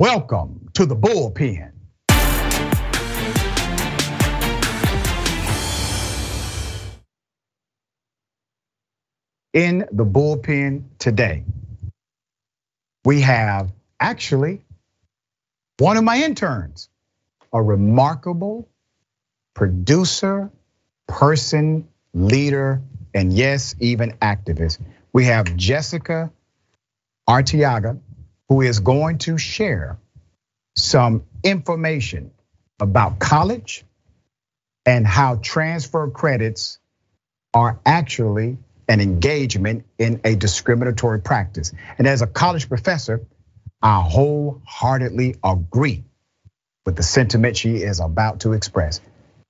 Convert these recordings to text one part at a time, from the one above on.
Welcome to the bullpen. In the bullpen today, we have actually one of my interns, a remarkable producer, person, leader, and yes, even activist. We have Jessica Arteaga who is going to share some information about college and how transfer credits are actually an engagement in a discriminatory practice. And as a college professor, I wholeheartedly agree with the sentiment she is about to express.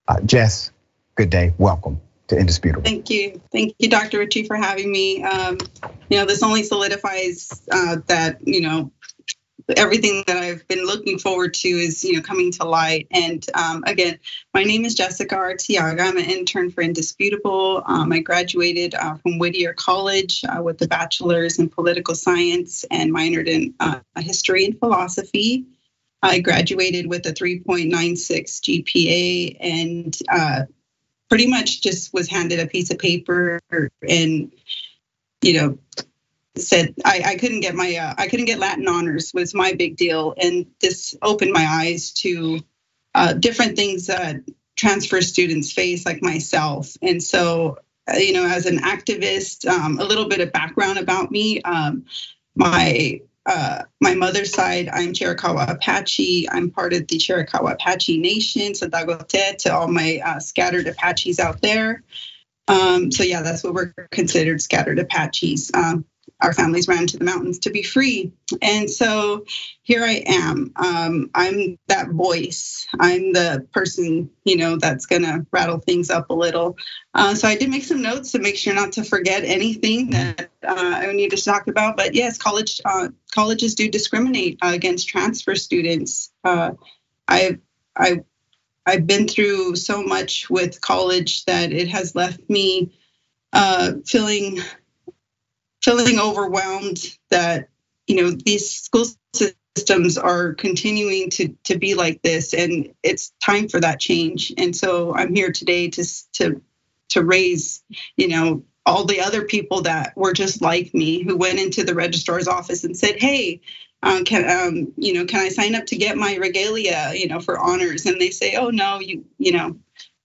Uh, Jess, good day. Welcome to Indisputable. Thank you. Thank you, Dr. Richey, for having me. Um, you know, this only solidifies uh, that, you know, everything that I've been looking forward to is, you know, coming to light. And um, again, my name is Jessica Arteaga. I'm an intern for Indisputable. Um, I graduated uh, from Whittier College uh, with a bachelor's in political science and minored in uh, history and philosophy. I graduated with a 3.96 GPA and uh, pretty much just was handed a piece of paper and you know said I, I couldn't get my uh, I couldn't get Latin honors was my big deal, and this opened my eyes to uh, different things that transfer students face, like myself. And so, uh, you know, as an activist, um, a little bit of background about me. Um, my uh, my mother's side, I'm Chiricahua Apache. I'm part of the Chiricahua Apache Nation, so Dagote to all my uh, scattered Apaches out there. Um, so yeah, that's what we're considered scattered Apaches. Um, our families ran to the mountains to be free. And so here I am. Um, I'm that voice. I'm the person, you know, that's gonna rattle things up a little. Uh, so I did make some notes to make sure not to forget anything that uh, I need to talk about. But yes, college uh, colleges do discriminate against transfer students. Uh, I I I've been through so much with college that it has left me uh, feeling feeling overwhelmed that you know these school systems are continuing to to be like this and it's time for that change. And so i'm here today to to to raise you know all the other people that were just like me who went into the registrar's office and said hey um, can um, you know can i sign up to get my regalia you know for honors? And they say oh no you you know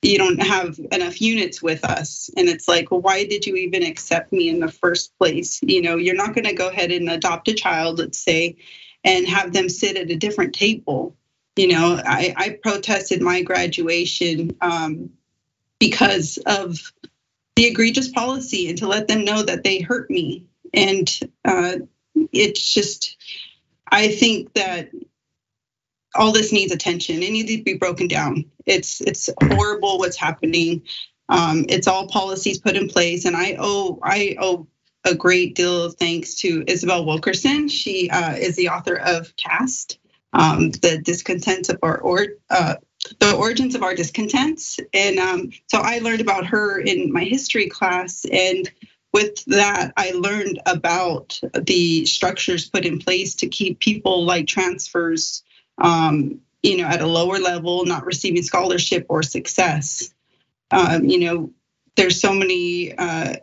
you don't have enough units with us. And it's like why did you even accept me in the first place? You know you're not going to go ahead and adopt a child let's say and have them sit at a different table. You know i, I protested my graduation um, because of the egregious policy and to let them know that they hurt me. And uh, it's just i think that all this needs attention. It needs to be broken down. It's it's horrible what's happening. Um, it's all policies put in place, and I owe I owe a great deal of thanks to Isabel Wilkerson. She uh, is the author of Caste, um, the discontents of our or uh, the origins of our discontents, and um, so I learned about her in my history class and with that, I learned about the structures put in place to keep people like transfers um, you know, at a lower level, not receiving scholarship or success. Um, you know, there's so many uh,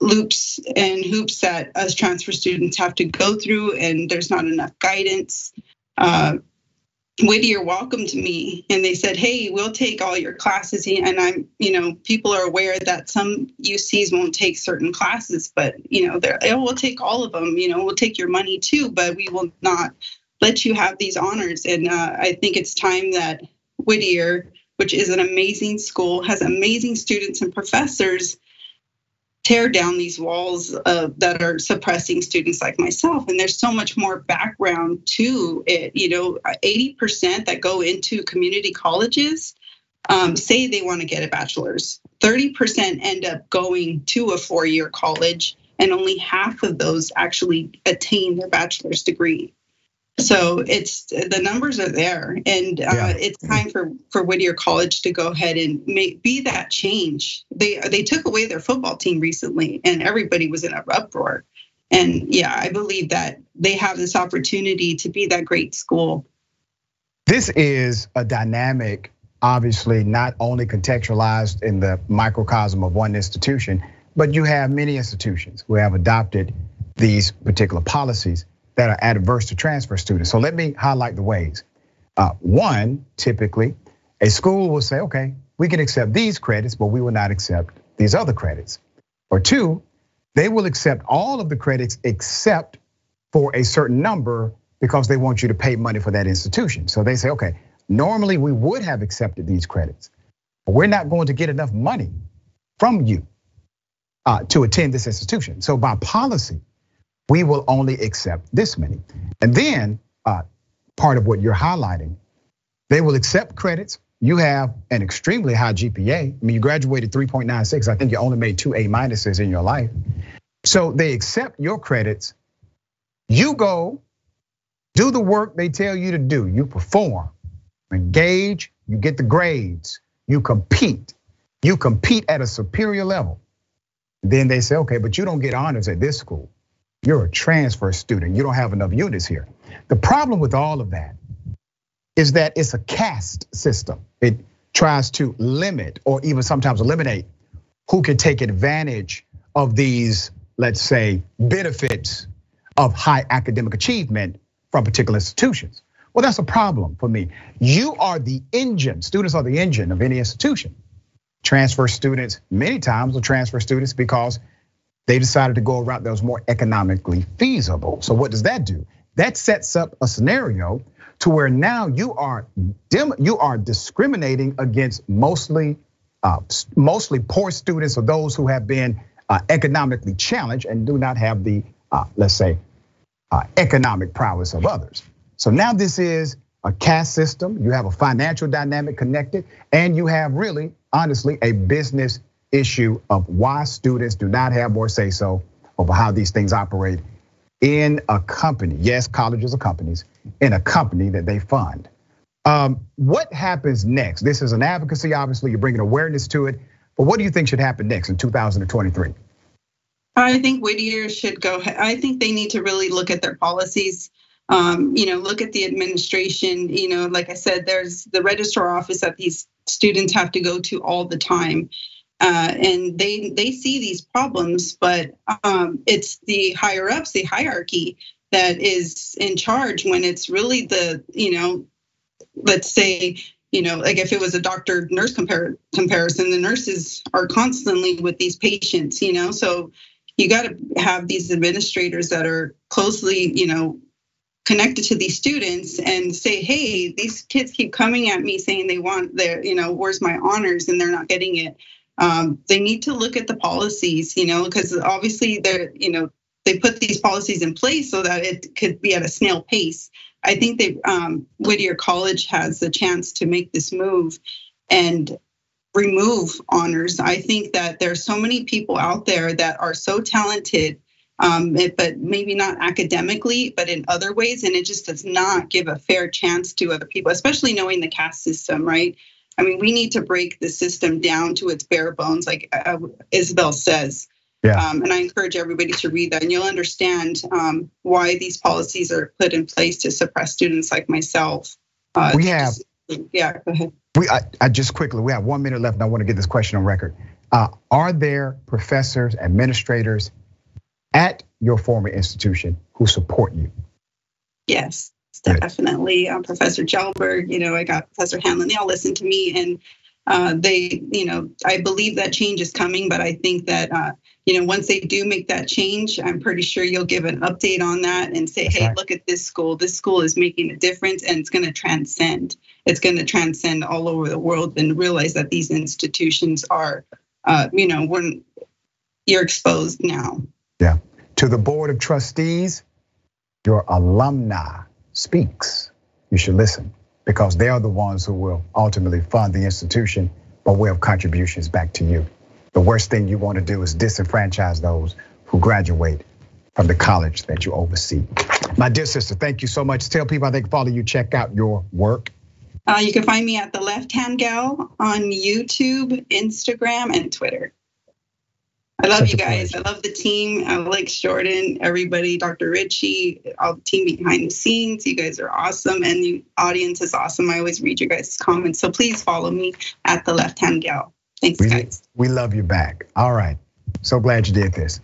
loops and hoops that us transfer students have to go through, and there's not enough guidance. Uh, Whittier welcomed me and they said, Hey, we'll take all your classes. And I'm, you know, people are aware that some UCs won't take certain classes, but, you know, they're, oh, we'll take all of them, you know, we'll take your money too, but we will not let you have these honors. And uh, I think it's time that Whittier, which is an amazing school, has amazing students and professors, tear down these walls uh, that are suppressing students like myself. And there's so much more background to it. You know, 80% that go into community colleges um, say they want to get a bachelor's. 30% end up going to a four year college, and only half of those actually attain their bachelor's degree. So it's the numbers are there, and uh, yeah. it's time for for Whittier College to go ahead and make, be that change. They they took away their football team recently, and everybody was in an uproar. And yeah, I believe that they have this opportunity to be that great school. This is a dynamic, obviously not only contextualized in the microcosm of one institution, but you have many institutions who have adopted these particular policies that are adverse to transfer students. So let me highlight the ways. Uh, one, typically, a school will say, okay, we can accept these credits, but we will not accept these other credits. Or two, they will accept all of the credits except for a certain number because they want you to pay money for that institution. So they say, okay, normally we would have accepted these credits, but we're not going to get enough money from you uh, to attend this institution. So by policy, we will only accept this many. And then uh, part of what you're highlighting, they will accept credits. You have an extremely high GPA. I mean, you graduated 3.96. I think you only made two A minuses in your life. So they accept your credits. You go do the work they tell you to do. You perform, engage, you get the grades, you compete. You compete at a superior level. Then they say, okay, but you don't get honors at this school. You're a transfer student. You don't have enough units here. The problem with all of that is that it's a caste system. It tries to limit or even sometimes eliminate who can take advantage of these, let's say, benefits of high academic achievement from particular institutions. Well, that's a problem for me. You are the engine, students are the engine of any institution. Transfer students, many times, will transfer students because they decided to go a route that was more economically feasible. So what does that do? That sets up a scenario to where now you are you are discriminating against mostly uh, mostly poor students or those who have been uh, economically challenged and do not have the uh, let's say economic prowess of others. So now this is a caste system. You have a financial dynamic connected, and you have really, honestly, a business issue of why students do not have more say so over how these things operate in a company. Yes, colleges are companies, in a company that they fund. Um, what happens next? This is an advocacy, obviously, you're bringing awareness to it, but what do you think should happen next in 2023? I think Whittier should go. I think they need to really look at their policies. Um, you know, look at the administration. You know, like I said, there's the registrar office that these students have to go to all the time. Uh, and they they see these problems, but um, it's the higher ups, the hierarchy that is in charge when it's really the you know, let's say you know, like if it was a doctor nurse compar- comparison, the nurses are constantly with these patients, you know, so you got to have these administrators that are closely, you know, connected to these students and say, hey, these kids keep coming at me saying they want their, you know, where's my honors and they're not getting it. Um, they need to look at the policies, you know, because obviously they're, you know, they put these policies in place so that it could be at a snail pace. I think they um, Whittier College has the chance to make this move and remove honors. I think that there's so many people out there that are so talented, um, but maybe not academically, but in other ways, and it just does not give a fair chance to other people, especially knowing the caste system, right? I mean, we need to break the system down to its bare bones, like uh, Isabel says. Yeah. Um, and I encourage everybody to read that, and you'll understand um, why these policies are put in place to suppress students like myself. Uh, we have. Just, yeah, go ahead. We, I, I, just quickly, we have one minute left, and I want to get this question on record. Uh, are there professors, administrators at your former institution who support you? Yes definitely uh, Professor Gelberg, you know, I got Professor Hanlon, they all listen to me and uh, they, you know, I believe that change is coming, but I think that, uh, you know, once they do make that change, I'm pretty sure you'll give an update on that and say, That's hey, right. look at this school. This school is making a difference and it's going to transcend. It's going to transcend all over the world and realize that these institutions are, uh, you know, we're you're exposed now. Yeah. To the board of trustees, your alumni speaks. You should listen because they are the ones who will ultimately fund the institution by way of contributions back to you. The worst thing you want to do is disenfranchise those who graduate from the college that you oversee. My dear sister, thank you so much. Tell people how they can follow you, check out your work. Uh, you can find me at the Left Hand Gal on YouTube, Instagram, and Twitter. I love Such you guys. I love the team. I like Jordan, everybody, Dr. Richey, all the team behind the scenes. You guys are awesome, and the audience is awesome. I always read your guys' comments, so please follow me at the Left Hand Gal. Thanks, we, guys. We love you back. All right. So glad you did this.